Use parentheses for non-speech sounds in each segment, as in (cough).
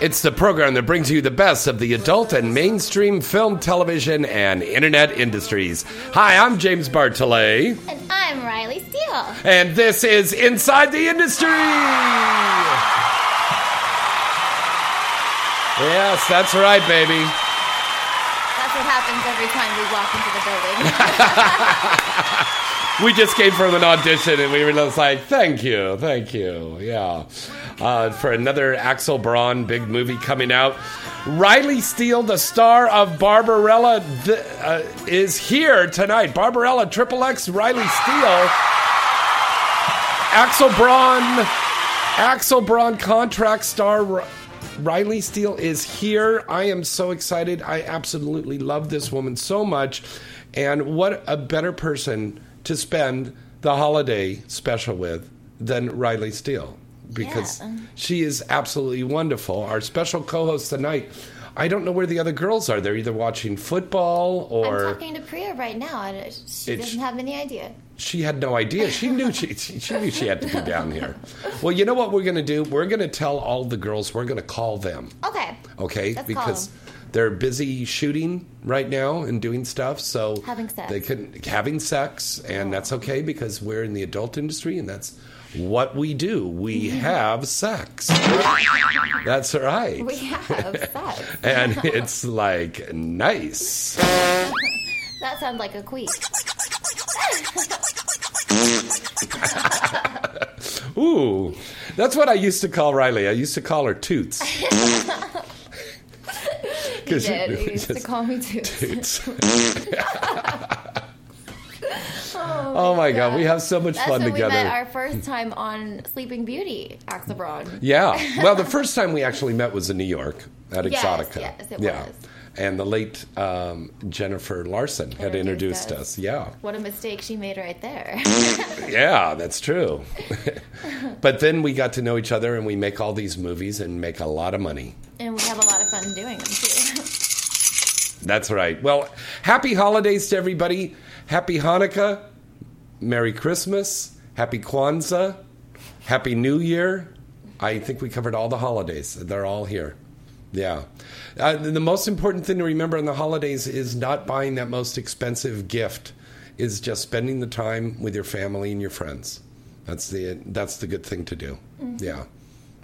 It's the program that brings you the best of the adult and mainstream film, television, and internet industries. Hi, I'm James Bartolet, And I'm Riley Steele. and this is Inside the Industry. Yes, that's right, baby. That's what happens every time we walk into the building. (laughs) (laughs) We just came from an audition and we were just like, thank you, thank you. Yeah. Uh, for another Axel Braun big movie coming out. Riley Steele, the star of Barbarella, th- uh, is here tonight. Barbarella, Triple X, Riley Steele. Axel Braun, Axel Braun contract star R- Riley Steele is here. I am so excited. I absolutely love this woman so much. And what a better person to spend the holiday special with than Riley Steele because Yeah. Um, she is absolutely wonderful. Our special co host tonight. I don't know where the other girls are. They're either watching football or I'm talking to Priya right now, and she It's- doesn't have any idea. she had no idea. She knew (laughs) she, she knew she had to be down here. Well, you know what we're going to do? We're going to tell all the girls. We're going to call them. Okay. Okay, Let's because. They're busy shooting right now and doing stuff. So Having sex. They can having sex, and that's okay because we're in the adult industry, and that's what we do. We mm-hmm. have sex. That's right. We have (laughs) sex. and (laughs) it's like nice. (laughs) That sounds like a queef. Ooh, that's what I used to call Riley. I used to call her Toots. She- did. (laughs) You used to call me too. Toots. (laughs) oh my god, we have so much That's fun when together. we met our first time on Sleeping Beauty, Axel Braun. Yeah. (laughs) Well, the first time we actually met was in New York at Yes, Exxxotica. yes, it yeah. was. And the late um, Jennifer Larson had introduced Introduced us. us. Yeah. What a mistake she made right there. Yeah, that's true. but then we got to know each other and we make all these movies and make a lot of money. and we have a lot of fun doing them too. That's right. Well, happy holidays to everybody. Happy Hanukkah. Merry Christmas. Happy Kwanzaa. Happy New Year. I think we covered all the holidays. They're all here. Yeah. Uh, the most important thing to remember on the holidays is not buying that most expensive gift. Is just spending the time with your family and your friends. That's the that's the good thing to do. Yeah.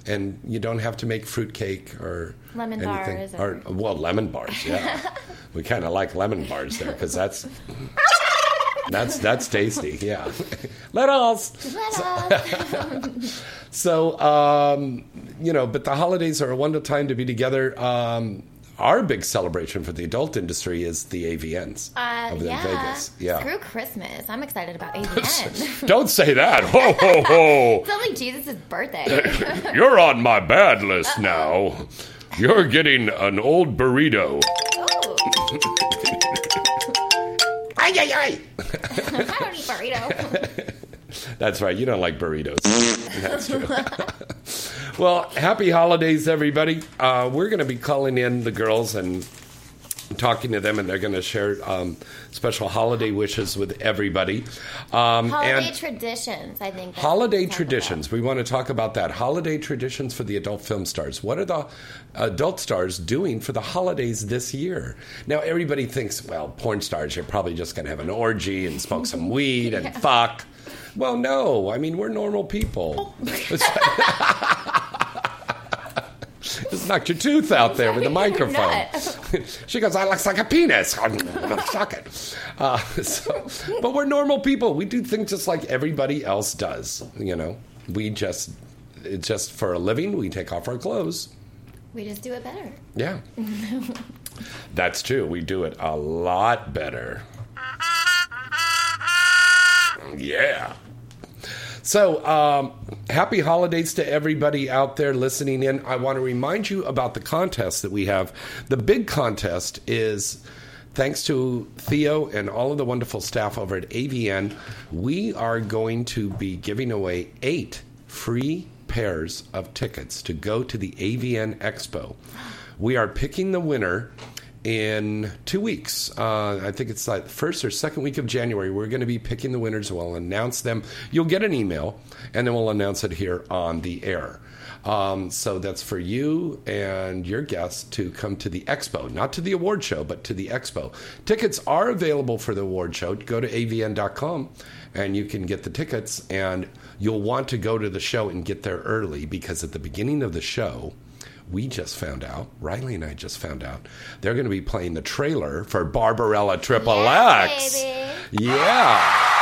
And you don't have to make fruitcake or Lemon anything. bars Or, well, lemon bars. Yeah, (laughs) we kind of like lemon bars there because that's (laughs) that's that's tasty. Yeah, (laughs) let us. So, um, you know, but the holidays are a wonderful time to be together. Um, our big celebration for the adult industry is the AVNs Uh, over yeah. in Vegas. Yeah. Screw Christmas. I'm excited about (laughs) AVN. (laughs) Don't say that. Ho ho ho! (laughs) it's only Jesus' birthday. You're on my bad list now. You're getting an old burrito. Ay, ay, ay. I don't eat burrito. That's right. You don't like burritos. That's true. Well, happy holidays, everybody. Uh, we're going to be calling in the girls and talking to them, and they're going to share um, special holiday wishes with everybody. Um, Holiday traditions, I think. holiday what we talk traditions. We want to talk about that. Holiday traditions for the adult film stars. What are the adult stars doing for the holidays this year? Now, everybody thinks, well, porn stars, you're probably just going to have an orgy and smoke some (laughs) weed and fuck. Well, no. I mean, we're normal people. (laughs) (laughs) Just knocked your tooth out there with the microphone. (laughs) she goes, "I looks like a penis." (laughs) Suck it. Uh, (laughs) so, but we're normal people. We do things just like everybody else does. You know, we just it's just for a living. We take off our clothes. We just do it better. Yeah, that's true. We do it a lot better. Yeah. So, um, happy holidays to everybody out there listening in. I want to remind you about the contest that we have. The big contest is thanks to Theo and all of the wonderful staff over at AVN. We are going to be giving away eight free pairs of tickets to go to the AVN Expo. We are picking the winner in two weeks. Uh, I think it's like the first or second week of January. We're going to be picking the winners. We'll announce them. You'll get an email, and then we'll announce it here on the air. Um, so that's for you and your guests to come to the expo, not to the award show, but to the expo. Tickets are available for the award show. Go to avn.com and you can get the tickets. And you'll want to go to the show and get there early because at the beginning of the show, we just found out, Riley and I just found out, they're going to be playing the trailer for Barbarella Triple X. Yeah.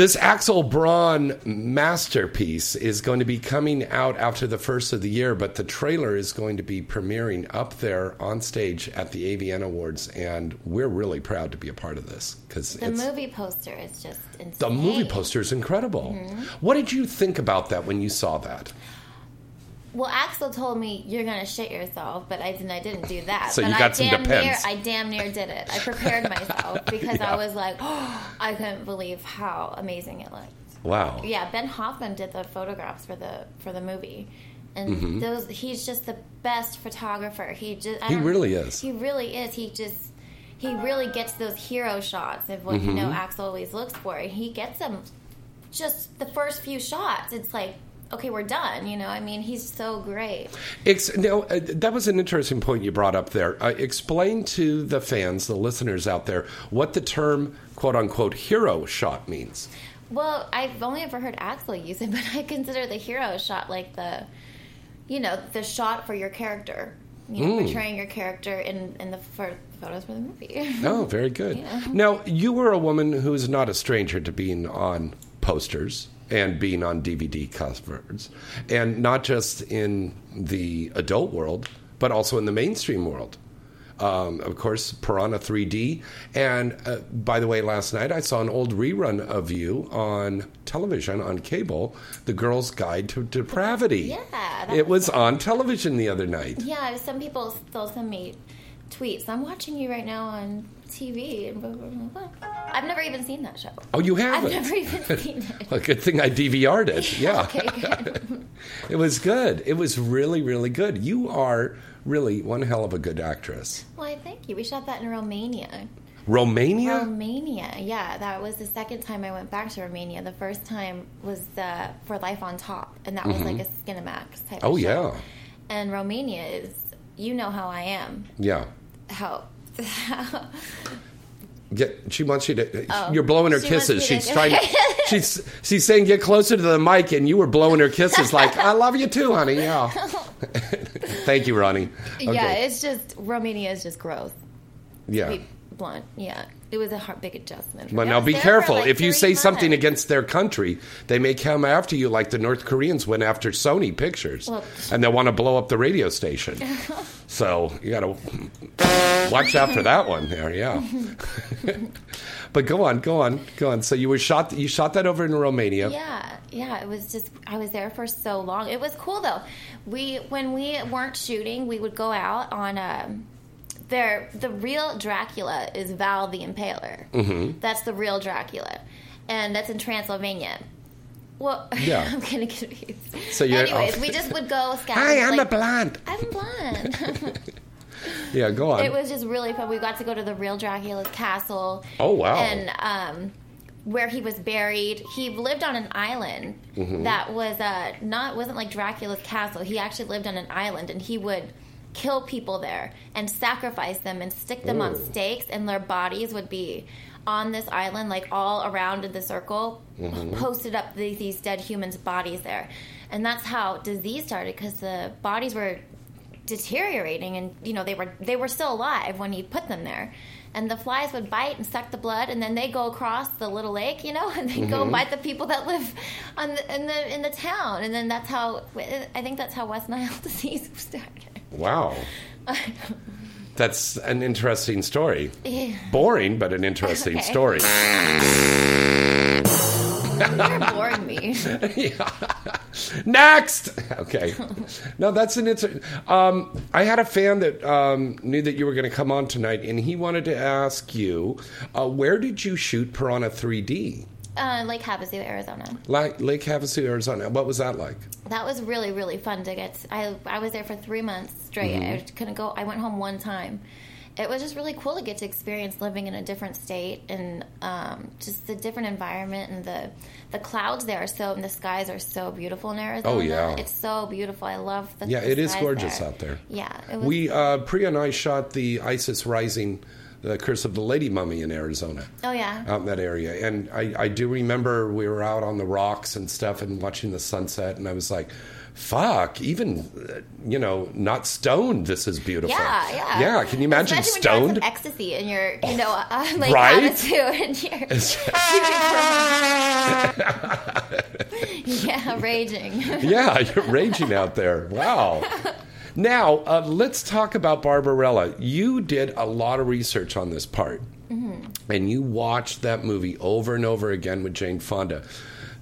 This Axel Braun masterpiece is going to be coming out after the first of the year, but the trailer is going to be premiering up there on stage at the AVN Awards, and we're really proud to be a part of this because The movie poster is just insane. the movie poster is incredible. Mm-hmm. What did you think about that when you saw that? Well, Axel told me you're gonna shit yourself, but I didn't. I didn't do that. So but you got I some damn near. I damn near did it. I (laughs) prepared myself because Yeah. I was like, (gasps) I couldn't believe how amazing it looked. Wow. Yeah, Ben Hoffman did the photographs for the for the movie, and Mm-hmm. those he's just the best photographer. He just He really is. He really is. He just he really gets those hero shots of what you Mm-hmm. know Axel always looks for. And he gets them just the first few shots. It's like okay, we're done. You know, I mean, he's so great. Ex- now, uh, that was an interesting point you brought up there. Uh, explain to the fans, the listeners out there, what the term "quote unquote" hero shot means. Well, I've only ever heard Axel use it, (laughs) but I consider the hero shot like the, you know, the shot for your character. You know, portraying your character in in the for, photos for the movie. (laughs) Oh, very good. Yeah. Now, you were a woman who's not a stranger to being on posters and being on DVD covers, and not just in the adult world, but also in the mainstream world. Um, of course, Piranha 3D. And uh, by the way, last night I saw an old rerun of you on television, on cable, The Girl's Guide to Depravity. Yeah, It was was on television the other night. yeah, some people still send me tweets. I'm watching you right now on TV. and blah, blah, blah, blah. I've never even seen that show. Oh, you have? I've haven't? never even (laughs) seen it. A good thing I DVR'd it. (laughs) Yeah. Okay, (laughs) good. It was good. It was really, really good. You are really one hell of a good actress. Why, thank you. We shot that in Romania. Romania? Romania, yeah, that was the second time I went back to Romania. The first time was uh, for Life on Top, and that was like a Skinemax type. Oh, yeah. And Romania is, you know how I am. yeah. How? (laughs) Get, she wants you to. Oh. You're blowing her She kisses. She's to- trying. (laughs) she's she's saying get closer to the mic, and you were blowing her kisses (laughs) like I love you too, honey. Yeah. Thank you, Ronnie. Yeah, it's just Romania is just gross. yeah. Blunt, yeah, it was a hard, big adjustment. Well, I now be careful. like, if you say something against their country, they may come after you like the North Koreans went after Sony Pictures, Well- and they'll want to blow up the radio station. (laughs) so you got to watch out for that one. There, yeah. (laughs) but go on, go on, go on. So you were shot. You shot that over in Romania. Yeah, yeah. It was just I was there for so long. It was cool though. We when we weren't shooting, we would go out on um there the real Dracula is Vlad the Impaler. Mm-hmm. That's the real Dracula. And that's in Transylvania. Well, Yeah. (laughs) I'm kind of confused. So you're Anyways, off- we just would go scavenge. Hi, I'm like, a blonde. I'm blonde. (laughs) Yeah, go on. it was just really fun. We got to go to the real Dracula's castle. Oh, wow. And um, where he was buried, he lived on an island Mm-hmm. that was uh, not wasn't like Dracula's castle. He actually lived on an island, and he would kill people there and sacrifice them and stick them on stakes, and their bodies would be on this island, like all around in the circle, Mm-hmm. posted up these, these dead humans' bodies there. And that's how disease started because the bodies were deteriorating and you know they were they were still alive when he put them there. And the flies would bite and suck the blood and then they go across the little lake you know (laughs) and they go bite the people that live on the, in the in the town. And then that's how i think that's how west nile (laughs) disease started wow. (laughs) That's an interesting story. Yeah. Boring, but an interesting (laughs) Okay. story. (laughs) you're boring me Next. Okay. No, that's an interesting. um I had a fan that um, knew that you were going to come on tonight, and he wanted to ask you, uh, where did you shoot Piranha 3D? Uh, lake havasu arizona Like Lake Havasu, Arizona. What was that like? that was really really fun to get i i was there for three months straight Mm-hmm. i couldn't go i went home one time it was just really cool to get to experience living in a different state and um, just the different environment and the the clouds there are so and the skies are so beautiful in Arizona. Oh, yeah. it's so beautiful. I love the Yeah, the it is gorgeous there. out there. Yeah, it was, We uh, Priya and I shot the ISIS Rising, the Curse of the Lady Mummy in Arizona. oh yeah, out in that area. And I, I do remember we were out on the rocks and stuff and watching the sunset, and I was like, fuck, even, uh, you know, not stoned, this is beautiful. yeah, yeah. Yeah, can you imagine you're stoned? ecstasy and you're, you know, uh, like Right? And you're (laughs) (laughs) yeah, raging. (laughs) yeah, you're raging out there. Wow. Now, uh, let's talk about Barbarella. You did a lot of research on this part, Mm-hmm. and you watched that movie over and over again with Jane Fonda.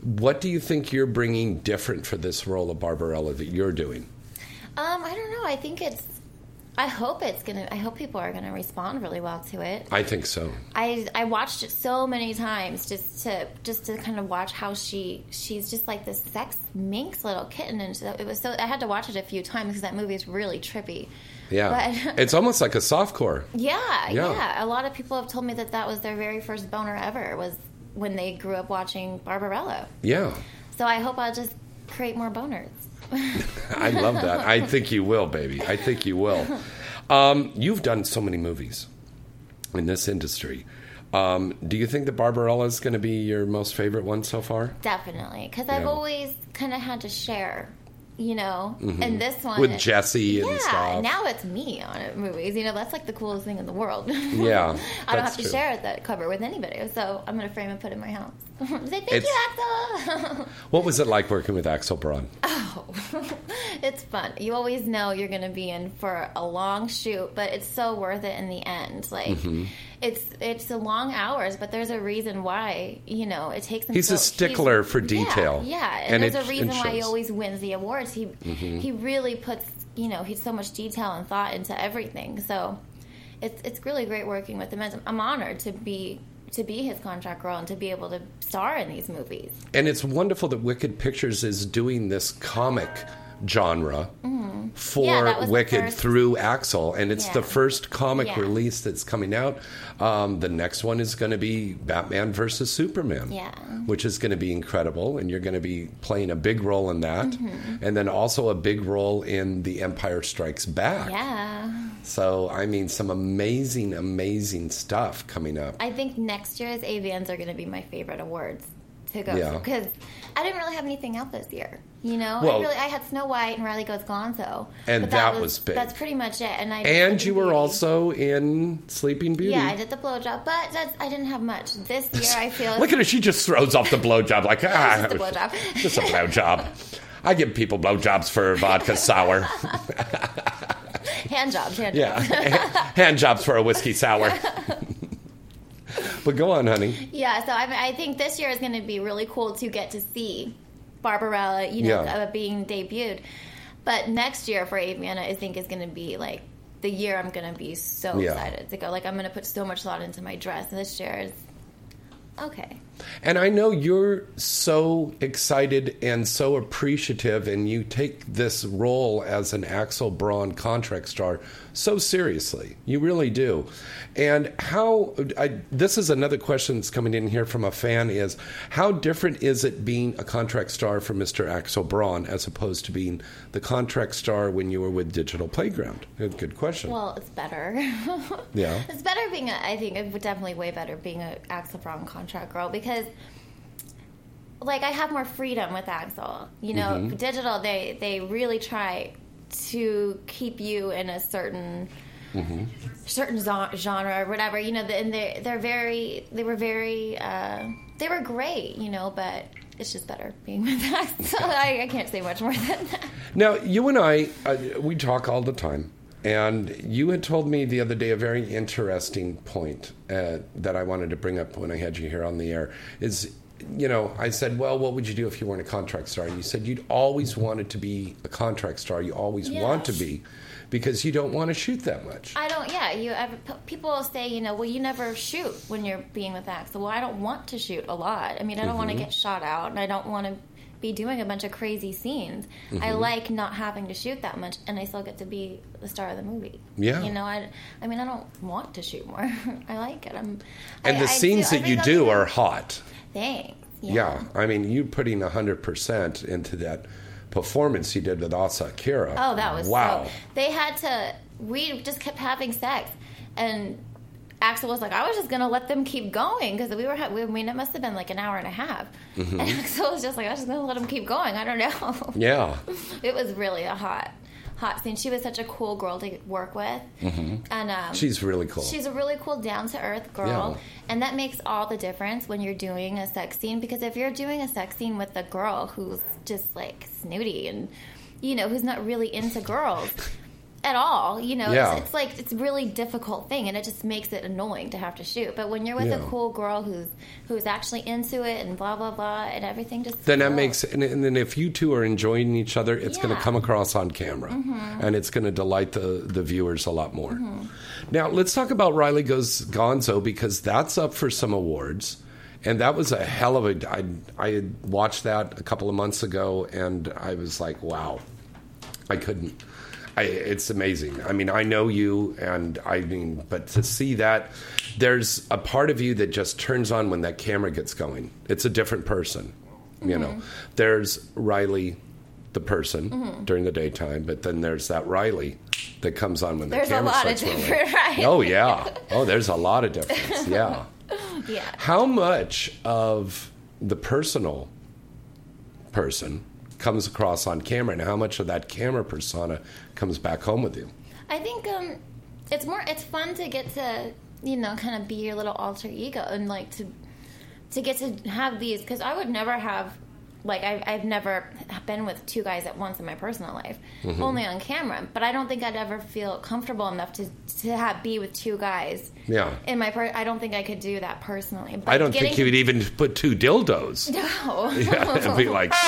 What do you think you're bringing different for this role of Barbarella that you're doing? Um, I don't know. I think it's. I hope it's gonna. I hope people are gonna respond really well to it. I think so. I I watched it so many times just to just to kind of watch how she she's just like this sex minx little kitten, and so it was so I had to watch it a few times because that movie is really trippy. Yeah, But- (laughs) it's almost like a softcore. Yeah, Yeah. yeah, A lot of people have told me that that was their very first boner ever was when they grew up watching Barbarella. Yeah, So I hope I'll just create more boners. (laughs) I love that. I think you will, baby. I think you will. Um, you've done so many movies in this industry. Um, do you think that Barbarella is going to be your most favorite one so far? Definitely, because I've Yeah. always kind of had to share, you know. And this one Mm-hmm. With Jesse and yeah, stuff. now it's me on it, movies. You know, that's like the coolest thing in the world. (laughs) Yeah, I don't have to true. share that cover with anybody, so I'm gonna frame and put it in my house. (laughs) Say thank It's- you, Axel. (laughs) What was it like working with Axel Braun? oh, it's fun. You always know you're gonna be in for a long shoot, but it's so worth it in the end. Like. Mm-hmm. It's it's the long hours, but there's a reason why you know it takes him. He's a so, stickler for detail. Yeah, And and, there's it- a reason why he always wins the awards. He Mm-hmm. he really puts you know he's so much detail and thought into everything. So it's it's really great working with him. I'm- I'm honored to be to be his contract girl and to be able to star in these movies. And it's wonderful that Wicked Pictures is doing this comic genre for Mm-hmm. Yeah, that was the Wicked first- through Axel, and it's the first comic Yeah. release that's coming out. Um, the next one is going to be Batman versus Superman, Yeah. which is going to be incredible, and you're going to be playing a big role in that, Mm-hmm. and then also a big role in The Empire Strikes Back. Yeah, So, I mean, some amazing, amazing stuff coming up. I think next year's AVNs are going to be my favorite awards to go Yeah. because I didn't really have anything out this year. You know, Well- I really I had Snow White and Riley Goes Gonzo, And but that was big. That's pretty much it. And I and you were Beauty. also in Sleeping Beauty. yeah, I did the blowjob, but that's, I didn't have much this (laughs) year. I feel Look at her; she just throws off the blowjob like (laughs) ah, Just a blowjob. (laughs) just a blowjob. I give people blowjobs for vodka sour. hand jobs, hand Yeah, jobs. hand jobs for a whiskey sour. But go on, honey. Yeah, so I, I think this year is going to be really cool to get to see Barbarella, you know, Yeah. uh, being debuted. But next year for Aviana, I think is going to be like the year I'm going to be so Yeah. excited to go. Like I'm going to put so much thought into my dress. And this year is okay. And I know you're so excited and so appreciative, and you take this role as an Axel Braun contract star so seriously. You really do. And how, I, this is another question that's coming in here from a fan is how different is it being a contract star for Mr. Axel Braun as opposed to being the contract star when you were with Digital Playground? Good, question. Well, it's better. (laughs) yeah. It's better being a, I think it's definitely way better being an Axel Braun contract girl because like I have more freedom with Axel. You know, Mm-hmm. digital they they really try to keep you in a certain Mm-hmm. certain genre or whatever. You know, and they they're very they were very uh, they were great. You know, but it's just better being with Axel. (laughs) I, I can't say much more than that. Now, you and I, uh, we talk all the time. And you had told me the other day a very interesting point uh, that I wanted to bring up when I had you here on the air. Is, you know, I said, well, what would you do if you weren't a contract star? And you said you'd always wanted to be a contract star. You always Yeah. want to be because you don't want to shoot that much. I don't. Yeah, you. Ever, people say, you know, well, you never shoot when you're being with Axel. Well, I don't want to shoot a lot. I mean, I don't want to Mm-hmm. get shot out, and I don't want to be doing a bunch of crazy scenes. I Mm-hmm. like not having to shoot that much, and I still get to be the star of the movie. Yeah. You know, I. I mean, I don't want to shoot more. (laughs) I like it. I'm. and I- the I scenes do- that you do are hot. Thanks. Yeah. I mean, you putting 100% into that performance you did with Asa Akira. Oh, that was wow. So, they had to. We just kept having sex, and Axel was like, "I was just gonna let them keep going because we were. We, I mean, it must have been like an hour and a half." Mm-hmm. And Axel was just like, "I was just gonna let them keep going." I don't know. (laughs) yeah. it was really a hot, hot scene. She was such a cool girl to work with, and um, Mm-hmm. She's really cool. She's a really cool, down to earth girl, Yeah. and that makes all the difference when you're doing a sex scene. Because if you're doing a sex scene with a girl who's just like snooty and you know who's not really into girls at all, you know, Yeah. it's, it's like it's a really difficult thing, and it just makes it annoying to have to shoot. But when you're with Yeah. a cool girl who's who's actually into it and blah blah blah, and everything just then that makes and, and then if you two are enjoying each other it's going to come across on camera. Mm-hmm. And it's going to delight the the viewers a lot more. Mm-hmm. Now let's talk about riley goes gonzo because that's up for some awards. And that was a hell of a I, I had watched that a couple of months ago and i was like wow. I couldn't I, it's amazing. I mean, I know you, and I mean, but to see that, there's a part of you that just turns on when that camera gets going. It's a different person, you Mm-hmm. know. There's Riley, the person Mm-hmm. during the daytime, but then there's that Riley that comes on when the camera gets. There's the a camera lot of starts rolling. different Riley. Oh yeah. (laughs) Oh, there's a lot of difference. Yeah. (laughs) yeah. How much of the personal person comes across on camera, and how much of that camera persona comes back home with you? I think um, it's more. It's fun to get to you know kind of be your little alter ego and like to to get to have these because I would never have like I, I've never been with two guys at once in my personal life, Mm-hmm. only on camera. But I don't think I'd ever feel comfortable enough to to have be with two guys. Yeah. In my per- I don't think I could do that personally. But I don't getting think you would even put two dildos. (laughs) No. Yeah, it'd be like, (laughs)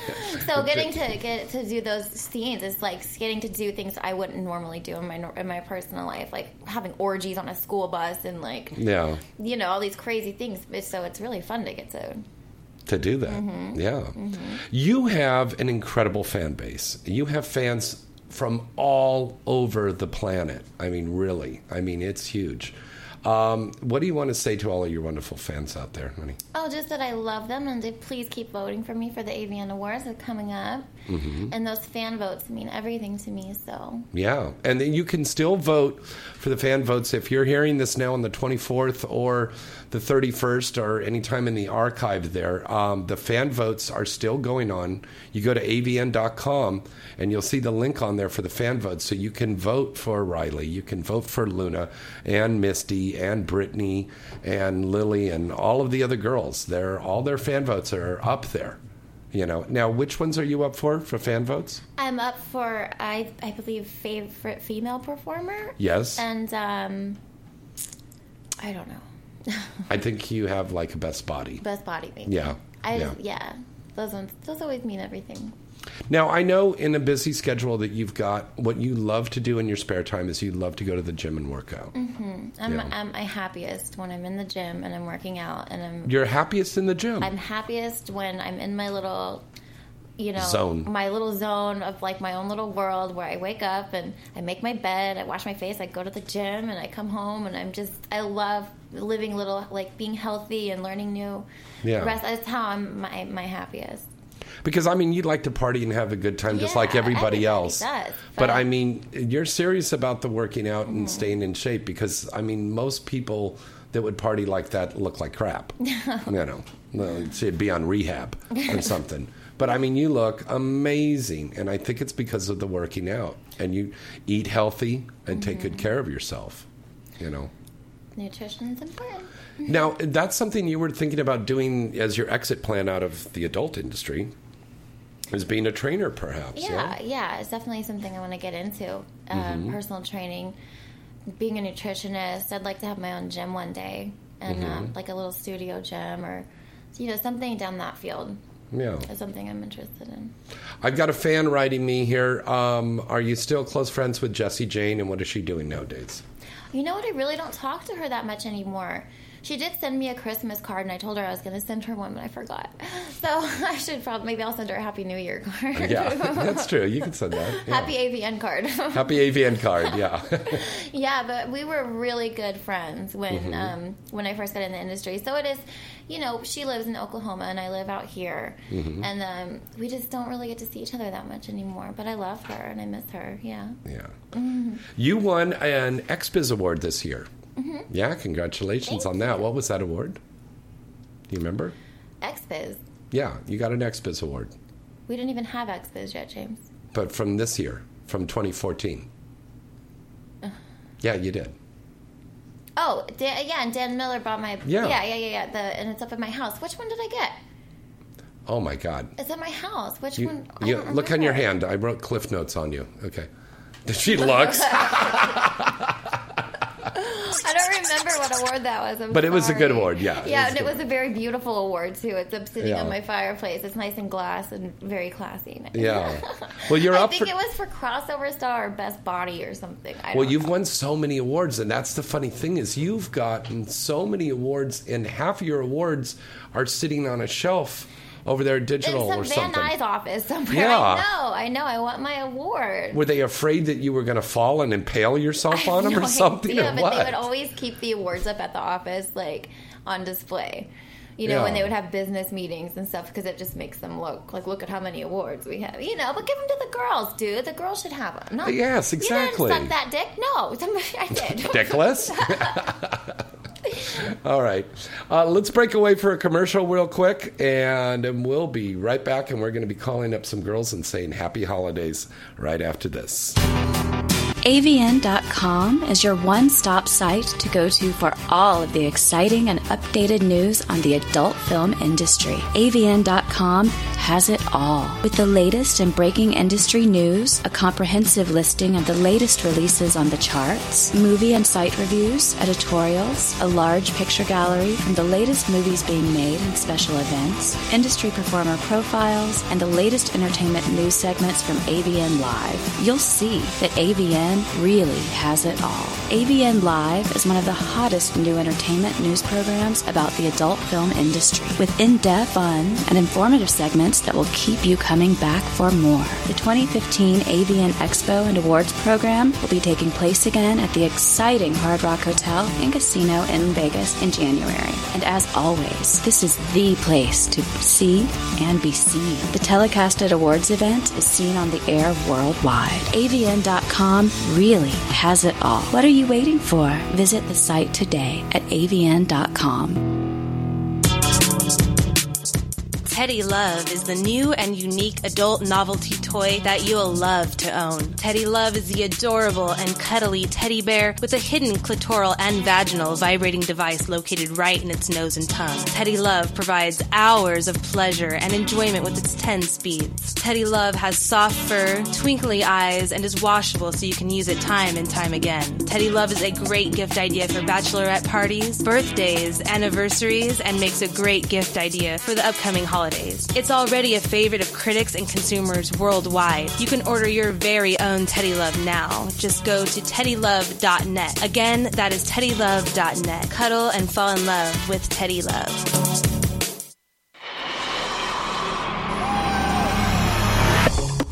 (laughs) So getting to get to do those scenes is like getting to do things I wouldn't normally do in my in my personal life, like having orgies on a school bus and like yeah, you know all these crazy things. So it's really fun to get to. to do that. Mm-hmm. Yeah. You have an incredible fan base. You have fans from all over the planet. I mean, really. I mean, it's huge. Um, what do you want to say to all of your wonderful fans out there, honey? Oh, just that I love them and to please keep voting for me for the AVN Awards that are coming up. Mm-hmm. And those fan votes mean everything to me. So Yeah, and then you can still vote for the fan votes if you're hearing this now on the 24th or the 31st or anytime in the archive. There, um, the fan votes are still going on. You go to avn.com and you'll see the link on there for the fan votes, so you can vote for Riley, you can vote for Luna and Misty and Brittany and Lily and all of the other girls. They're all their fan votes are up there. You know, now which ones are you up for for fan votes? I'm up for I I believe favorite female performer. Yes. And um, I don't know. (laughs) I think you have like a best body. Best body maybe. Yeah. I yeah. yeah. Those ones those always mean everything. Now, I know in a busy schedule that you've got what you love to do in your spare time is you love to go to the gym and work out. Mm-hmm. I'm, Yeah. I'm my happiest when I'm in the gym and I'm working out, and I'm You're happiest in the gym. I'm happiest when I'm in my little, you know, Zone. my little zone of like my own little world where I wake up and I make my bed, I wash my face, I go to the gym, and I come home, and I'm just I love living little like being healthy and learning new. Yeah. rest, that's how I'm my my happiest. Because I mean, you'd like to party and have a good time, just like everybody, everybody else. does, but but- I mean, you're serious about the working out Mm-hmm. and staying in shape. Because I mean, most people that would party like that look like crap. (laughs) you know, it'd be on rehab or (laughs) something. But I mean, you look amazing, and I think it's because of the working out, and you eat healthy and take Mm-hmm. good care of yourself. You know. Nutrition is important. Now, that's something you were thinking about doing as your exit plan out of the adult industry, is being a trainer, perhaps. Yeah, yeah, it's definitely something I want to get into. Um, Mm-hmm. Personal training, being a nutritionist. I'd like to have my own gym one day, and Mm-hmm. um, like a little studio gym, or you know something down that field. Yeah. Is something I'm interested in. I've got a fan writing me here. Um, are you still close friends with Jesse Jane, and what is she doing nowadays? You know what? I really don't talk to her that much anymore. She did send me a Christmas card, and I told her I was going to send her one, but I forgot. (laughs) So I should probably maybe I'll send her a Happy New Year card. Yeah, (laughs) that's true. You can send that. Yeah. Happy AVN card. (laughs) Happy AVN card. Yeah. Yeah, but we were really good friends when Mm-hmm. um, when I first got in the industry. So it is, you know, she lives in Oklahoma and I live out here, Mm-hmm. and um, we just don't really get to see each other that much anymore. But I love her and I miss her. Yeah, yeah. Mm-hmm. You won an XBiz award this year. Yeah, congratulations Mm-hmm. Thank on that. you. What was that award? Do you remember? XBiz. Yeah, you got an XBiz award, We didn't even have XBiz yet, James. but from this year, from 2014. (sighs) Yeah, you did. Oh, Dan, yeah, and Dan Miller bought my Yeah. yeah, yeah, yeah, yeah. The and it's up in my house. Which one did I get? Oh my God. It's at my house. Which You, one? I look on your hand. I wrote cliff notes on you. Okay. (laughs) She looks, (laughs) I don't remember what award that was. I'm but it was a good award. Yeah. Yeah, a and it was a very beautiful award too. It's up sitting Yeah. on my fireplace. It's nice and glass and very classy. (laughs) Yeah. Well, you're I up I think for. it was for crossover star or best body or something. I Well, you've know. won so many awards, and that's the funny thing is you've gotten so many awards, and half of your awards are sitting on a shelf over there digital or Van something. Nuys office somewhere. Yeah. I know. I know. I want my award. Were they afraid that you were going to fall and impale yourself (laughs) on them No or something, idea, or but what? they would always keep the awards up at the office, like on display. You know, when they would have business meetings and stuff, because it just makes them look like, look at how many awards we have. You know, but give them to the girls, dude. The girls should have them. Not, Yes, exactly. You didn't suck that dick? No, (laughs) I did. (laughs) Dickless. (laughs) All right. Uh, let's break away for a commercial real quick, and um, we'll be right back. And we're going to be calling up some girls and saying happy holidays right after this. AVN.com is your one stop site to go to for all of the exciting and updated news on the adult film industry. AVN.com has it all. With the latest and breaking industry news, a comprehensive listing of the latest releases on the charts, movie and site reviews, editorials, a large picture gallery from the latest movies being made and special events, industry performer profiles, and the latest entertainment news segments from AVN Live, you'll see that AVN really has it all. AVN Live is one of the hottest new entertainment news programs about the adult film industry, with in depth, fun, and informative segments that will keep you coming back for more. The 2015 AVN Expo and Awards program will be taking place again at the exciting Hard Rock Hotel and Casino in Vegas in January. And as always, this is the place to see and be seen. The telecasted awards event is seen on the air worldwide. AVN.com really has it all. What are you waiting for? Visit the site today at AVN.com. Teddy Love is the new and unique adult novelty toy that you'll love to own. Teddy Love is the adorable and cuddly teddy bear with a hidden clitoral and vaginal vibrating device located right in its nose and tongue. Teddy Love provides hours of pleasure and enjoyment with its 10 speeds. Teddy Love has soft fur, twinkly eyes, and is washable so you can use it time and time again. Teddy Love is a great gift idea for bachelorette parties, birthdays, anniversaries, and makes a great gift idea for the upcoming holidays. Holidays. It's already a favorite of critics and consumers worldwide. You can order your very own Teddy Love now. Just go to teddylove.net. Again, that is teddylove.net. Cuddle and fall in love with Teddy Love.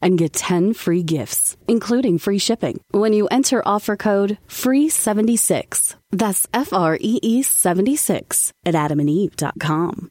and get 10 free gifts, including free shipping, when you enter offer code FREE76. That's F R E E 76 at adamandeve.com.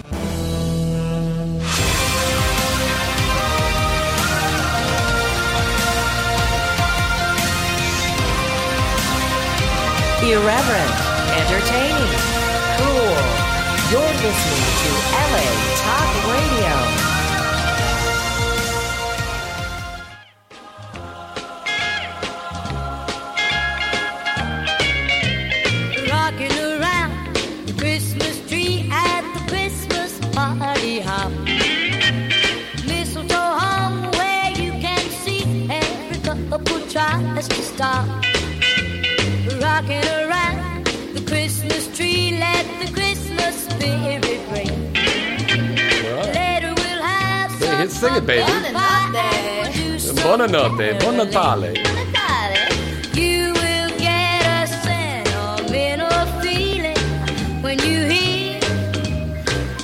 Irreverent, entertaining, cool. You're listening to LA Talk Radio. Rocking around the Christmas tree at the Christmas party hop. Mistletoe hung where you can see every couple tries to stop. Rocking around hit sing it, baby. Buonanotte. Buonanotte, buon Natale. You will get a sentimental feeling when you hear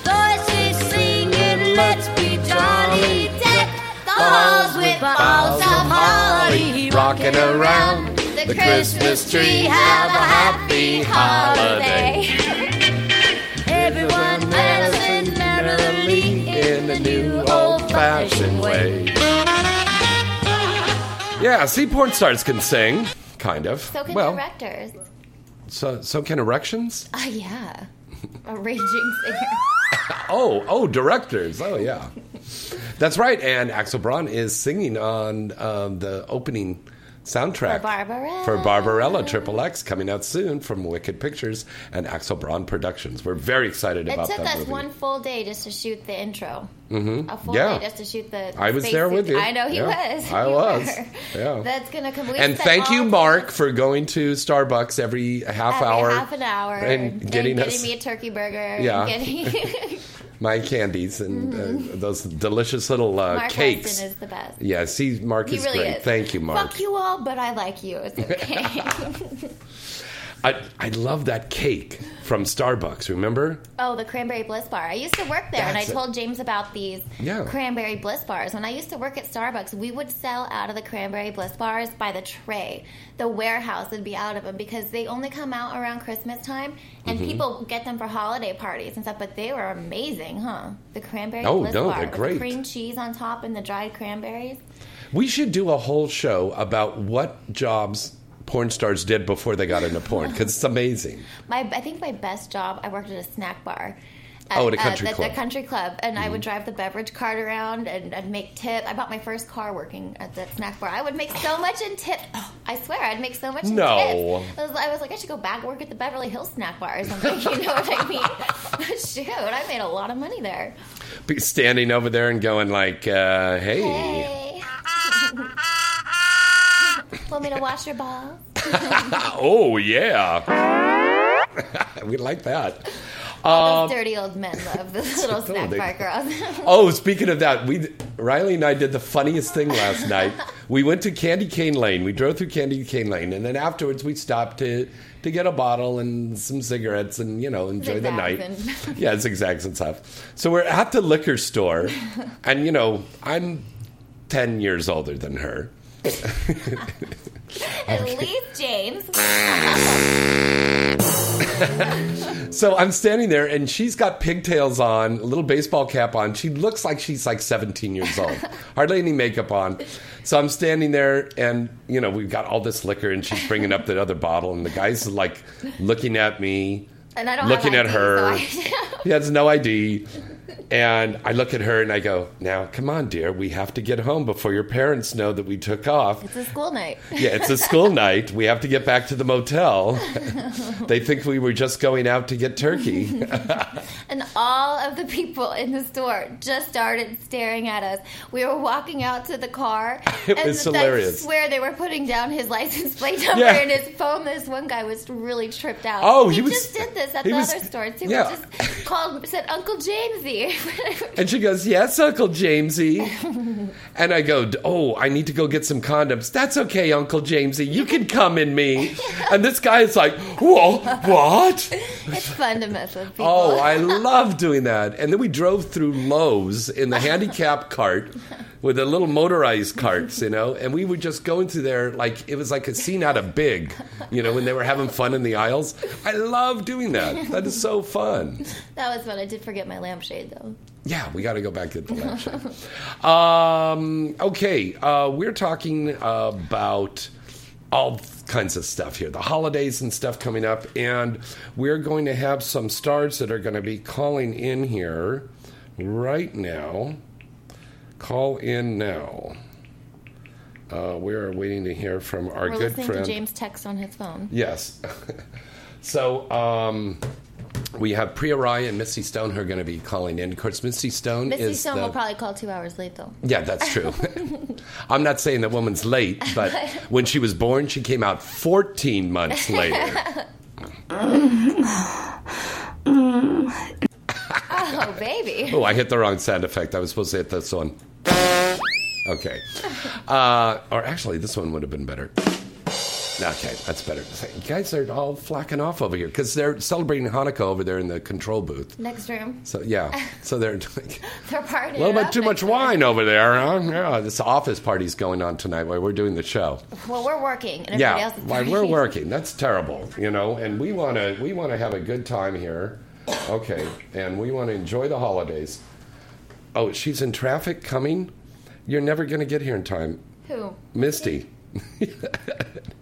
voices singing, Let's be jolly. Deck the halls with balls of holly. Rocking around the Christmas tree. Have a happy holiday. Everyone dancing merrily in the new old fashioned way. Yeah, see, porn stars can sing, kind of. So can well, directors. so so can erections. Oh, yeah. A raging singer. (laughs) Oh, oh, directors. Oh, yeah, that's right. And Axel Braun is singing on um, the opening soundtrack For Barbarella. for Barbarella Triple X coming out soon from Wicked Pictures and Axel Braun Productions. We're very excited It about took that us movie. one full day just to shoot the intro. Mm-hmm. A full Yeah. day just to shoot the. I was there with you. I know he Yeah, was. I You was. were. Yeah. That's gonna come. and thank you, Mark, for going to Starbucks every half every hour half an hour, and getting us me a turkey burger. Yeah. (laughs) (laughs) my candies and uh, those delicious little uh, Mm-hmm. Mark cakes. Weston is the best. yeah, see, Mark He is really great. is. Thank you, Mark. Fuck you all, but I like you. It's okay. (laughs) (laughs) I, I love that cake from Starbucks. Remember? oh, the cranberry bliss bar. I used to work there, and I told James about these Yeah. cranberry bliss bars. When I used to work at Starbucks, we would sell out of the cranberry bliss bars by the tray. The warehouse would be out of them because they only come out around Christmas time, and Mm-hmm. people get them for holiday parties and stuff. But they were amazing, huh? The cranberry Oh, bliss no, bar they're with great. the cream cheese on top and the dried cranberries. We should do a whole show about what jobs porn stars did before they got into porn because it's amazing. My, I think my best job, I worked at a snack bar. Oh, at a country the, club. Mm-hmm. The country club, and I would drive the beverage cart around and I'd make tip. I bought my first car working at that snack bar. I would make so much in tip. I swear, I'd make so much in No. tips. I was, I was like, I should go back work at the Beverly Hills snack bar or something. (laughs) You know what I mean? (laughs) Shoot, I made a lot of money there. Be standing over there and going like, uh, "Hey, Hey. (laughs) Want me to wash your balls? (laughs) oh yeah, (laughs) we like that." All those dirty old men love the (laughs) little snack Um, they- bar girls. Oh, speaking of that, we Riley and I did the funniest thing last night. We went to Candy Cane Lane. We drove through Candy Cane Lane, and then afterwards we stopped to to get a bottle and some cigarettes and you know enjoy the night. And- yeah, zigzags and stuff. So we're at the liquor store, and you know I'm ten years older than her. (laughs) At least James. (laughs) So I'm standing there, and she's got pigtails on, a little baseball cap on. She looks like she's like 17 years old, (laughs) hardly any makeup on. So I'm standing there, and you know we've got all this liquor, and she's bringing up the other bottle, and the guy's like looking at me, And I don't looking at ID, her. so he has no ID. And I look at her and I go, "Now, come on, dear. We have to get home before your parents know that we took off." It's a school night. (laughs) Yeah, it's a school night. We have to get back to the motel. (laughs) they think we were just going out to get turkey. (laughs) And all of the people in the store just started staring at us. We were walking out to the car. It and was I hilarious. swear they were putting down his license plate number Yeah. and his phone. This one guy was really tripped out. Oh, he, he was- just did this at the was- other store too. yeah. He just called, said Uncle Jamesy. (laughs) And she goes, Yes, Uncle Jamesy. (laughs) And I go, Oh, I need to go get some condoms. That's okay, Uncle Jamesy. You can come in me. (laughs) And this guy is like, Whoa, what? it's fun to mess with people. Oh, I love doing that. And then we drove through Lowe's in the handicap cart with the little motorized carts, you know, and we were just going through there like it was like a scene out of Big, you know, when they were having fun in the aisles. I love doing that. That is so fun. That was fun. I did forget my lampshade though. Yeah, we got to go back to the lampshade. (laughs) um, okay, uh, we're talking about all kinds of stuff here, the holidays and stuff coming up, and we're going to have some stars that are going to be calling in here right now. Call in now. Uh, we are waiting to hear from our We're good friend. James text on his phone. Yes. (laughs) so um, we have Priya Rai and Misty Stone who are going to be calling in. Of course, Misty Stone Misty is Stone the, will probably call two hours late though. yeah, that's true. (laughs) I'm not saying the woman's late, but (laughs) when she was born, she came out 14 months later. (laughs) Oh baby. Oh, I hit the wrong sound effect. I was supposed to hit this one. Okay. Uh, or actually, this one would have been better. Okay, that's better. You guys are all flacking off over here because they're celebrating Hanukkah over there in the control booth. Next room. So yeah, so they're (laughs) They're partying. a little bit too much wine over there, huh? Yeah, this office party's going on tonight while we're doing the show. Well, we're working, and Yeah, else while we're working, that's terrible, you know. And we want to we want to have a good time here, okay? And we want to enjoy the holidays. Oh, she's in traffic coming. You're never going to get here in time, Who? Misty. (laughs) (laughs)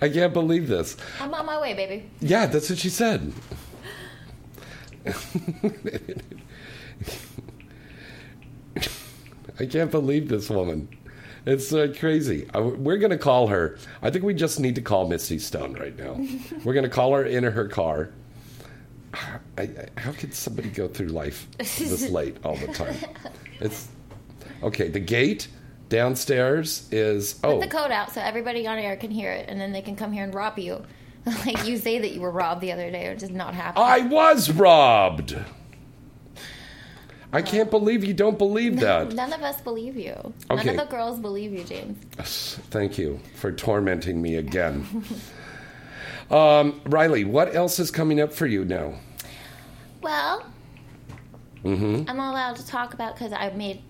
I can't believe this. I'm on my way, baby. Yeah, that's what she said. I can't believe this woman. It's uh, crazy. Uh, We're going to call her. I think we just need to call Misty Stone right now. (laughs) We're going to call her in her car. I, I, how could somebody go through life this (laughs) late all the time? It's okay. The gate downstairs is oh Put oh the code out so everybody on air can hear it, and then they can come here and rob you. (laughs) like you say that you were robbed the other day, which is not happen. I was robbed. I can't believe you don't believe that. None of us believe you. None Okay. of the girls believe you, James. Thank you for tormenting me again. (laughs) um, Riley, what else is coming up for you now? Well, Mm-hmm. I'm not allowed to talk about because I made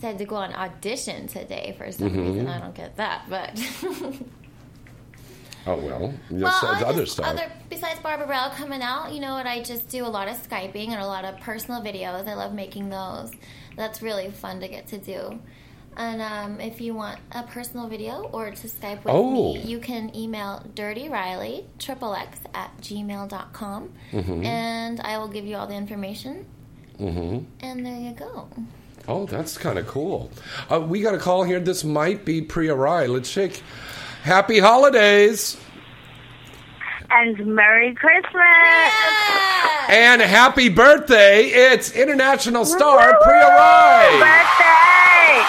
said to go on audition today for some Mm-hmm. reason. I don't get that, but (laughs) Oh well, well, other just- stuff. Other besides Barbarella coming out, you know what? I just do a lot of skyping and a lot of personal videos. I love making those. That's really fun to get to do. And um, if you want a personal video or to Skype with Oh. me, you can email Dirty Riley triple X at gmail.com Mm-hmm. and I will give you all the information. hmm And there you go. Oh, that's kind of cool. Uh, we got a call here. This might be Priya Rai. Let's shake. Happy holidays And Merry Christmas! and happy birthday! It's international star Priya Rai. Birthday!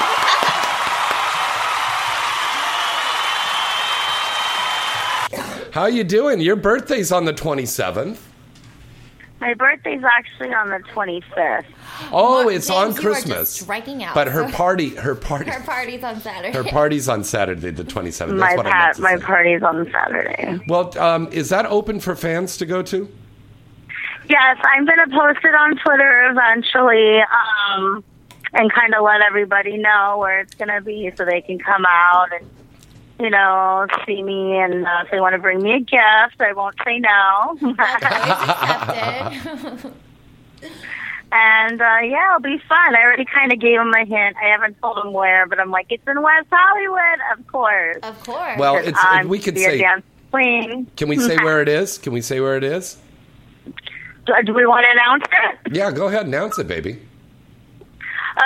How you doing? Your birthday's on the twenty seventh. My birthday's actually on the 25th. Oh, Mark, it's James, on you are Christmas. just striking out. But her (laughs) party, her party, Her (laughs) party's on Saturday. her party's on Saturday, the twenty seventh. My That's what I pa- meant to my say. party's on Saturday. Well, um, is that open for fans to go to? Yes, I'm going to post it on Twitter eventually um, and kind of let everybody know where it's going to be so they can come out and, you know, see me. And uh, if they want to bring me a gift, I won't say no. (laughs) and uh, yeah, it'll be fun. I already kind of gave them a hint. I haven't told them where, but I'm like, it's in West Hollywood, of course. of course. Well, 'Cause it's I'm we could be a say. queen. Can we say where it (laughs) is? Can we say where it is? Do, do we want to announce it? Yeah, go ahead, announce it, baby.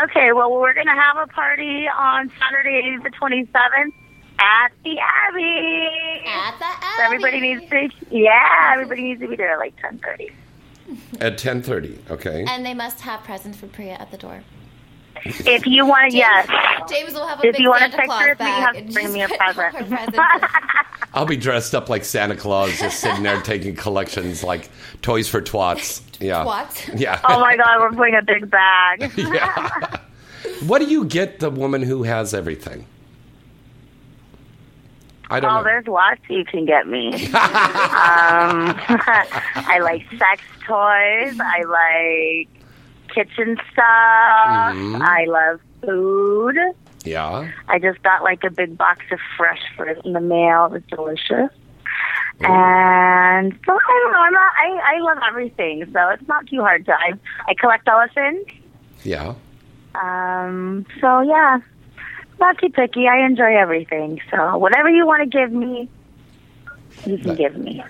Okay, well, we're going to have a party on Saturday, the 27th at the Abbey. at the So everybody Abbey. needs to, yeah, everybody needs to be there at like 10:30. At ten thirty. Okay. And they must have presents for Priya at the door. If you want, yes. James will have a If big class. If you want a Santa picture Claus you have to bring me a present. her presents in. (laughs) I'll be dressed up like Santa Claus, just sitting there (laughs) taking collections like toys for twats. Yeah. What? Yeah. Oh my God, we're putting a big bag. (laughs) yeah. What do you get the woman who has everything? I don't Oh, know. there's lots you can get me. (laughs) um, (laughs) I like sex toys. I like kitchen stuff. Mhm. I love food. Yeah. I just got like a big box of fresh fruit in the mail. It was delicious. And so I don't know. I'm not. I I love everything, so it's not too hard to. I I collect elephants. Yeah. Um. So yeah, not too picky. I enjoy everything. So whatever you want to give me, you can give me.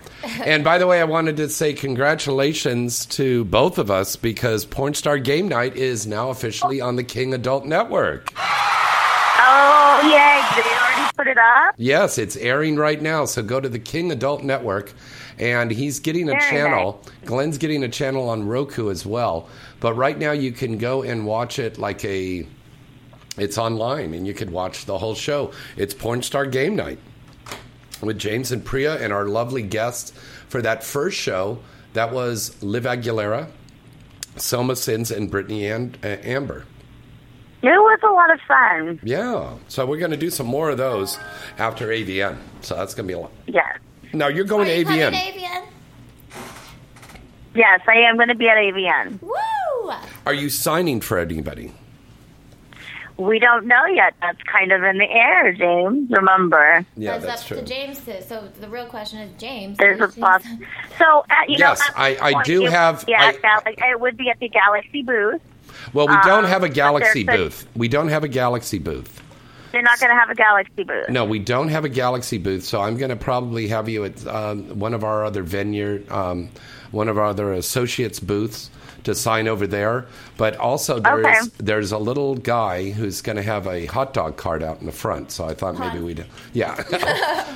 And by the way, I wanted to say congratulations to both of us because Porn Star Game Night is now officially on the King Adult Network. Oh yay! Did They already put it up. Yes, it's airing right now. So go to the King Adult Network, and he's getting a Very channel. Glenn's getting a channel on Roku as well. But right now, you can go and watch it like a. It's online, and you could watch the whole show. It's Porn Star Game Night with James and Priya and our lovely guests for that first show. That was Liv Aguilera, Selma Sins, and Brittany and uh, Amber. It was a lot of fun. Yeah. So we're going to do some more of those after AVN. So that's going to be a lot. Yes. Now you're going Are to coming AVN. to AVN? Yes, I am going to be at AVN. Woo! Are you signing for anybody? We don't know yet. That's kind of in the air, James. Remember, Yeah, that's, that's up true. to James. To, so the real question is James. there's a James- poss- So, at, you Yes, know, I- I point, do it- have- Yeah, I- at Gal- it would be at the Galaxy booth. Well, we don't Um, have a Galaxy there's a- booth. We don't have a Galaxy booth. They're not going to have a Galaxy booth. No, we don't have a Galaxy booth. So I'm going to probably have you at um, one of our other venue, um, one of our other associates booths to sign over there. But also there's Okay. there's a little guy who's going to have a hot dog cart out in the front. So I thought maybe we'd yeah.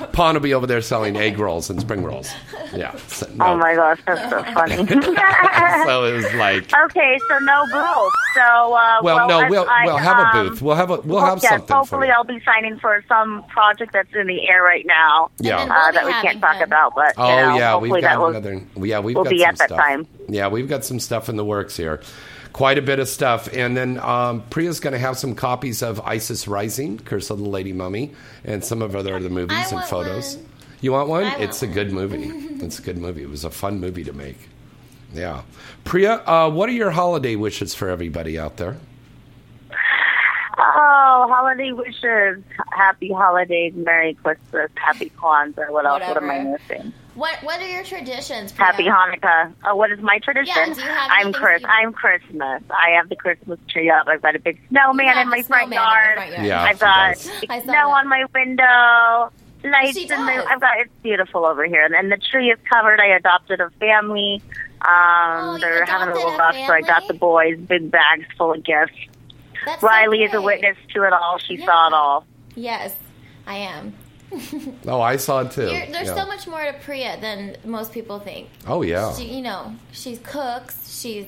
(laughs) Pon will be over there selling egg rolls and spring rolls. Yeah. So, oh no. Oh my gosh, that's so funny. (laughs) so it was like. (laughs) okay, so no booth. So uh, Well, no, we'll I, we'll have a um, booth. We'll have a we'll well, have yes, something hopefully you. I'll be signing for some project that's in the air right now. Yeah. Uh, we'll that we can't talk about, but Oh you know, yeah, we've got that will. another. Yeah, we've will got be some at that stuff. time. Yeah, we've got some stuff in the works here. Quite a bit of stuff, and then um, Priya's going to have some copies of ISIS Rising, Curse of the Lady Mummy, and some of other other movies I and photos. one. You want one? I want it's a one. good movie. (laughs) it's a good movie. It was a fun movie to make. Yeah, Priya, uh, what are your holiday wishes for everybody out there? Oh, holiday wishes! Happy holidays, Merry Christmas, Happy Kwanzaa. What else? What am I missing? What What are your traditions? Priya? Happy Hanukkah. Oh, what is my tradition? Yeah, do you have I'm Chris. you- I'm Christmas. I have the Christmas tree up. I've got a big snowman in my front snowman in the yard. front yard. Yeah, I've got does. big (laughs) I saw snow that. on my window. Lights in the. I've got it's beautiful over here, and then the tree is covered. I adopted a family. Um, Oh, they're having a little adopted rush, a so I got the boys big bags full of gifts. That's so Riley is a witness to it all. She Yeah. saw it all. Yes, I am. (laughs) Oh, I saw it too. You're, there's Yeah. so much more to Priya than most people think. Oh yeah. She, you know, she cooks. She's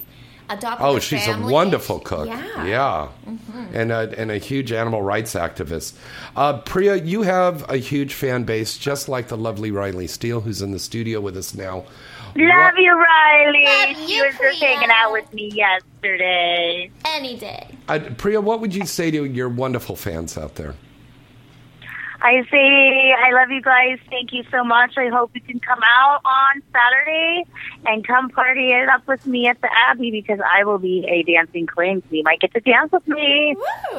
adopted. Oh, a she's family. a wonderful cook. Yeah. Yeah. And, a, and a huge animal rights activist. Uh, Priya, you have a huge fan base, just like the lovely Riley Steele, who's in the studio with us now. Love you, Riley. Love she you, was just Priya. hanging out with me yesterday. Any day. Uh, Priya, what would you say to your wonderful fans out there? I say I love you guys. Thank you so much. I hope you can come out on Saturday and come party it up with me at the Abbey because I will be a dancing queen. So you might get to dance with me.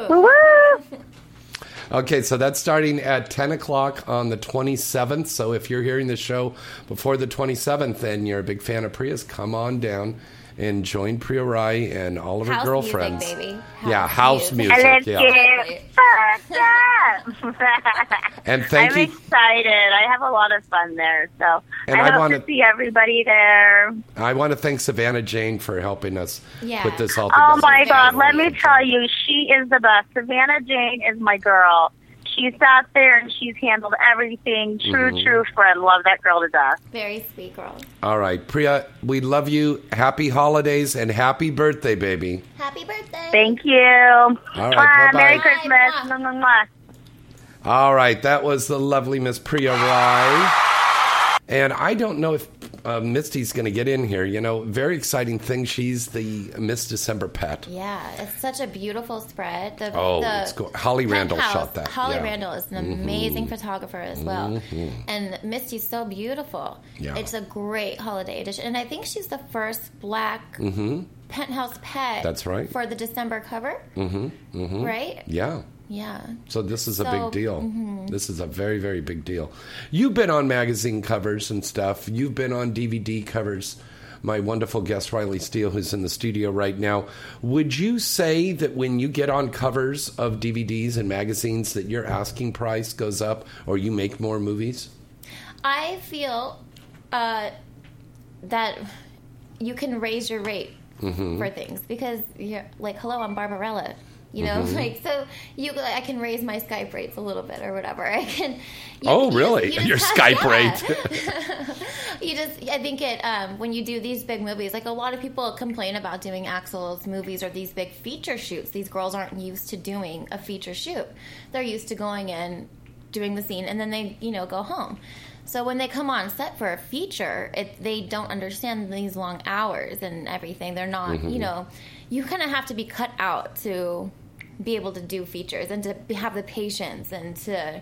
Woo! Woo! Okay, so that's starting at 10 o'clock on the 27th. So if you're hearing the show before the 27th and you're a big fan of Priya's, come on down and join Priya Rai and all of her House girlfriends. music, baby. yeah, house music. And let's yeah. get fucked up. And thank I'm you. excited. I have a lot of fun there. So And I I hope wanna- to see everybody there. I want to thank Savannah Jane for helping us Yeah. put this all oh together. Oh my God! Let me tell you, she is the best. Savannah Jane is my girl. She sat there and she's handled everything. True, Mm-hmm. true friend. Love that girl to death. Very sweet girl. All right, Priya, we love you. Happy holidays and happy birthday, baby. Happy birthday. Thank you. right, Mwah, bye-bye. Merry Christmas. mwah. Mwah, mwah, mwah. All right, that was the lovely Miss Priya Rai. And I don't know if uh, Misty's going to get in here. You know, very exciting thing. She's the Miss December pet. Yeah, it's such a beautiful spread. The, Oh, the it's go- Holly Randall shot that, Holly yeah. Mm-hmm. Randall is an amazing photographer as well, and Misty's so beautiful. Yeah. It's a great holiday edition, and I think she's the first black penthouse pet. Mm-hmm. That's right. for the December cover. Mm-hmm. mm-hmm. Right? Yeah. Yeah. So this is a big deal. mhm. This is a very, very big deal. You've been on magazine covers and stuff. You've been on DVD covers. My wonderful guest Riley Steele, who's in the studio right now. Would you say that when you get on covers of DVDs and magazines, that your asking price goes up, or you make more movies? I feel uh, that you can raise your rate Mm-hmm. for things because you're like, hello, I'm Barbarella. You know, (laughs) Mm-hmm. like so you I can raise my Skype rates a little bit or whatever. (laughs) I can. you- Oh, you really? you (laughs) Your just Skype have- yeah. you just I think it um, when you do these big movies, like a lot of people complain about doing Axel's movies or these big feature shoots. These girls aren't used to doing a feature shoot. They're used to going in, doing the scene, and then they you know go home. So when they come on set for a feature, it, they don't understand these long hours and everything. They're not, Mm-hmm. you know, you kind of have to be cut out to be able to do features and to have the patience and to,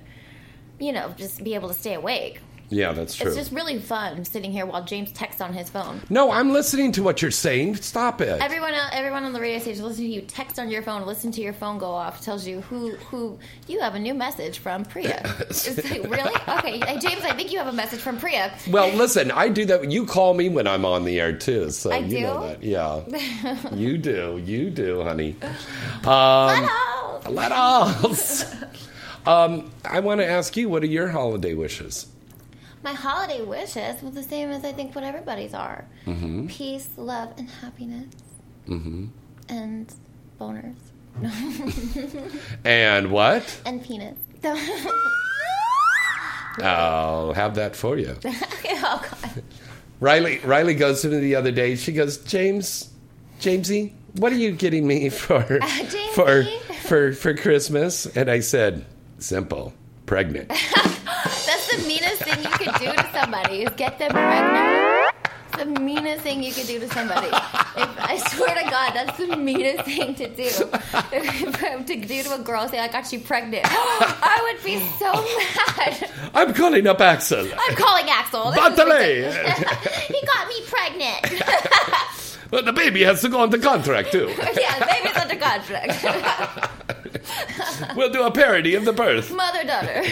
you know, just be able to stay awake. Yeah, that's true. It's just really fun sitting here while James texts on his phone. no, I'm listening to what you're saying. Stop it. Everyone, everyone on the radio station listen to you text on your phone. Listen to your phone go off. Tells you who who you have a new message from Priya. (laughs) It's like, really? Okay, hey, James. I think you have a message from Priya. Well, listen, I do that. You call me when I'm on the air too, so I you do? know that. Yeah, (laughs) you do. You do, honey. Hello. Let us. (laughs) um, I want to ask you, what are your holiday wishes? My holiday wishes was the same as I think what everybody's are: Mm-hmm. peace, love, and happiness. Mm-hmm. and boners (laughs) And what? and penis. (laughs) I'll have that for you. (laughs) oh God. Riley Riley goes to me the other day. She goes, James, Jamesy, what are you getting me for Jamesy? for for for Christmas? And I said, simple, pregnant. That's the meanest thing you could do to somebody is get them pregnant. It's the meanest thing you could do to somebody. If, I swear to God, that's the meanest thing to do. If, to do to a girl, say, I got you pregnant. (gasps) I would be so mad. I'm calling up Axel. I'm calling Axel. This is Bartolé. ridiculous. (laughs) he got me pregnant. (laughs) But the baby has to go under contract too. (laughs) yeah, the baby's under contract. We'll do a parody of the birth. Mother daughter.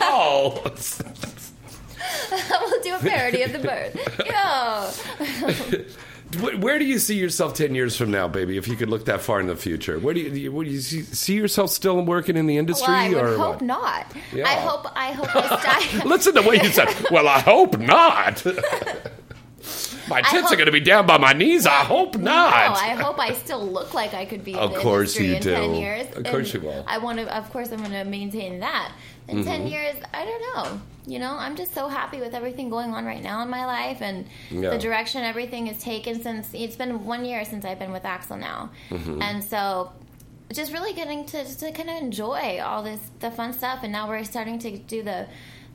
Oh, (laughs) we'll do a parody of the birth. (laughs) Yo. Where do you see yourself ten years from now, baby? If you could look that far in the future, where do you, where do you see, see yourself still working in the industry, Well, I or hope what? not. Yeah. I hope. I hope I. (laughs) Listen to what you said. Well, I hope not. My tits hope- are going to be down by my knees. I hope not. No. I hope I still look like I could be. Of in the course you in do. Ten years. Of course you will. I want to. Of course, I'm going to maintain that. In ten Mhm. years, I don't know. You know, I'm just so happy with everything going on right now in my life and Yeah. the direction everything has taken since it's been one year since I've been with Axel now, Mhm. and so just really getting to to kind of enjoy all this the fun stuff. And now we're starting to do the.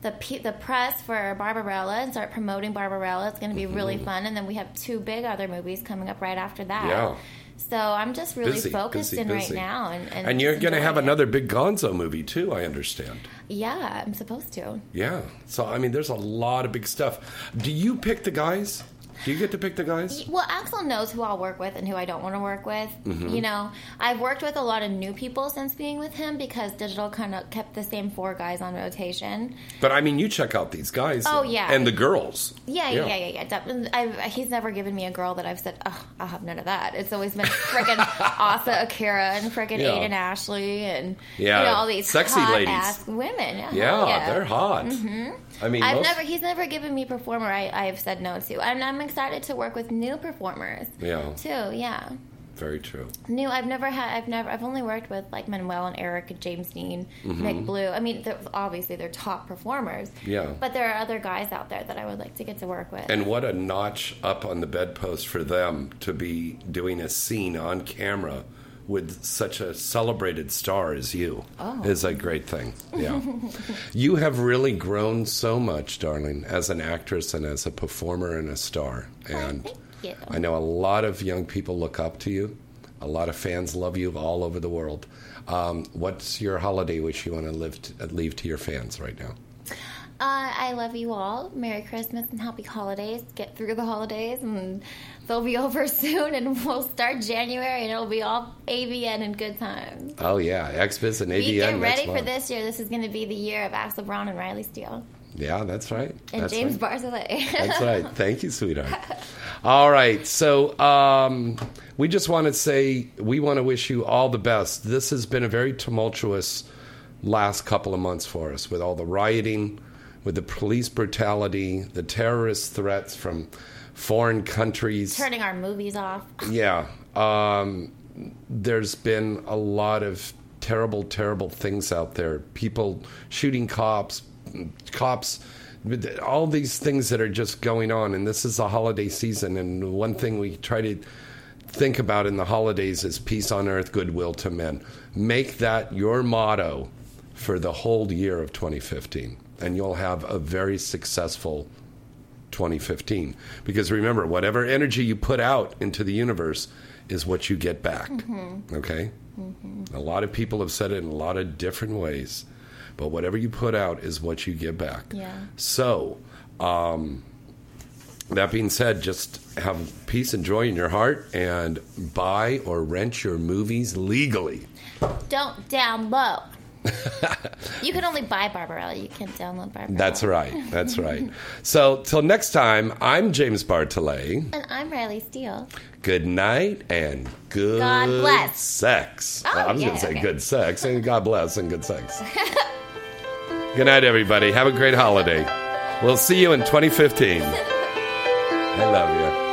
The, pe- the press for Barbarella and start promoting Barbarella. It's going to be really Mhm. fun. And then we have two big other movies coming up right after that. Yeah. So I'm just really Busy, focused busy, in right now, and and, And you're going to have it. another big Gonzo movie too. I understand. Yeah, I'm supposed to. Yeah. So I mean, there's a lot of big stuff. Do you pick the guys? Do you get to pick the guys? Well, Axel knows who I'll work with and who I don't want to work with. Mhm. You know, I've worked with a lot of new people since being with him because digital kind of kept the same four guys on rotation. But I mean, you check out these guys. Oh, though. yeah. And the girls. Yeah, yeah, yeah, yeah. yeah. I've, he's never given me a girl that I've said, oh, I'll have none of that. It's always been freaking (laughs) Asa Akira and freaking Yeah. Aiden Ashley and Yeah, you know, all these sexy ladies. ass women. Yeah, Yeah, they're hot. hmm I mean, I've most- never. He's never given me performer. I, I've said no to, and I'm excited to work with new performers Yeah, too. Yeah, very true. new. I've never had. I've never. I've only worked with like Manuel and Eric and James Deen, Mhm. Mick Blue. I mean, they're, obviously they're top performers. Yeah. But there are other guys out there that I would like to get to work with. And what a notch up on the bedpost for them to be doing a scene on camera with such a celebrated star as you Oh. is a great thing. (laughs) Yeah. you have really grown so much, darling, as an actress and as a performer and a star. And you. I know a lot of young people look up to you. A lot of fans love you all over the world. Um, what's your holiday wish you want to live to, leave to your fans right now? Uh, I love you all. Merry Christmas and happy holidays. Get through the holidays, and they'll be (laughs) over soon. And we'll start January, and it'll be all AVN and good times. Oh yeah, XBiz and AVN. We get ready for this year. This is going to be the year of Axel Braun and Riley Steele Yeah, that's right. and That's James right. Bartholet. (laughs) That's right. Thank you, sweetheart. All right. So um, we just want to say we want to wish you all the best. This has been a very tumultuous last couple of months for us with all the rioting, with the police brutality, the terrorist threats from foreign countries. Turning our movies off. (laughs) Yeah. Um, there's been a lot of terrible, terrible things out there. People shooting cops, cops, all these things that are just going on. And this is the holiday season. And one thing we try to think about in the holidays is peace on earth, goodwill to men. Make that your motto for the whole year of 2015. And you'll have a very successful 2015. Because remember, whatever energy you put out into the universe is what you get back. Mhm. Okay? A lot of people have said it in a lot of different ways, but whatever you put out is what you get back. Yeah. So, um, that being said, just have peace and joy in your heart and buy or rent your movies legally. Don't download. You can only buy Barbarella. You can't download Barbarella. That's right. That's right. So, till next time, I'm James Bartholet. And I'm Riley Steele. Good night and good God bless. sex. Oh, Well, I was yeah, going to say okay. good sex and God bless and good sex. (laughs) good night, everybody. Have a great holiday. We'll see you in 2015. I love you.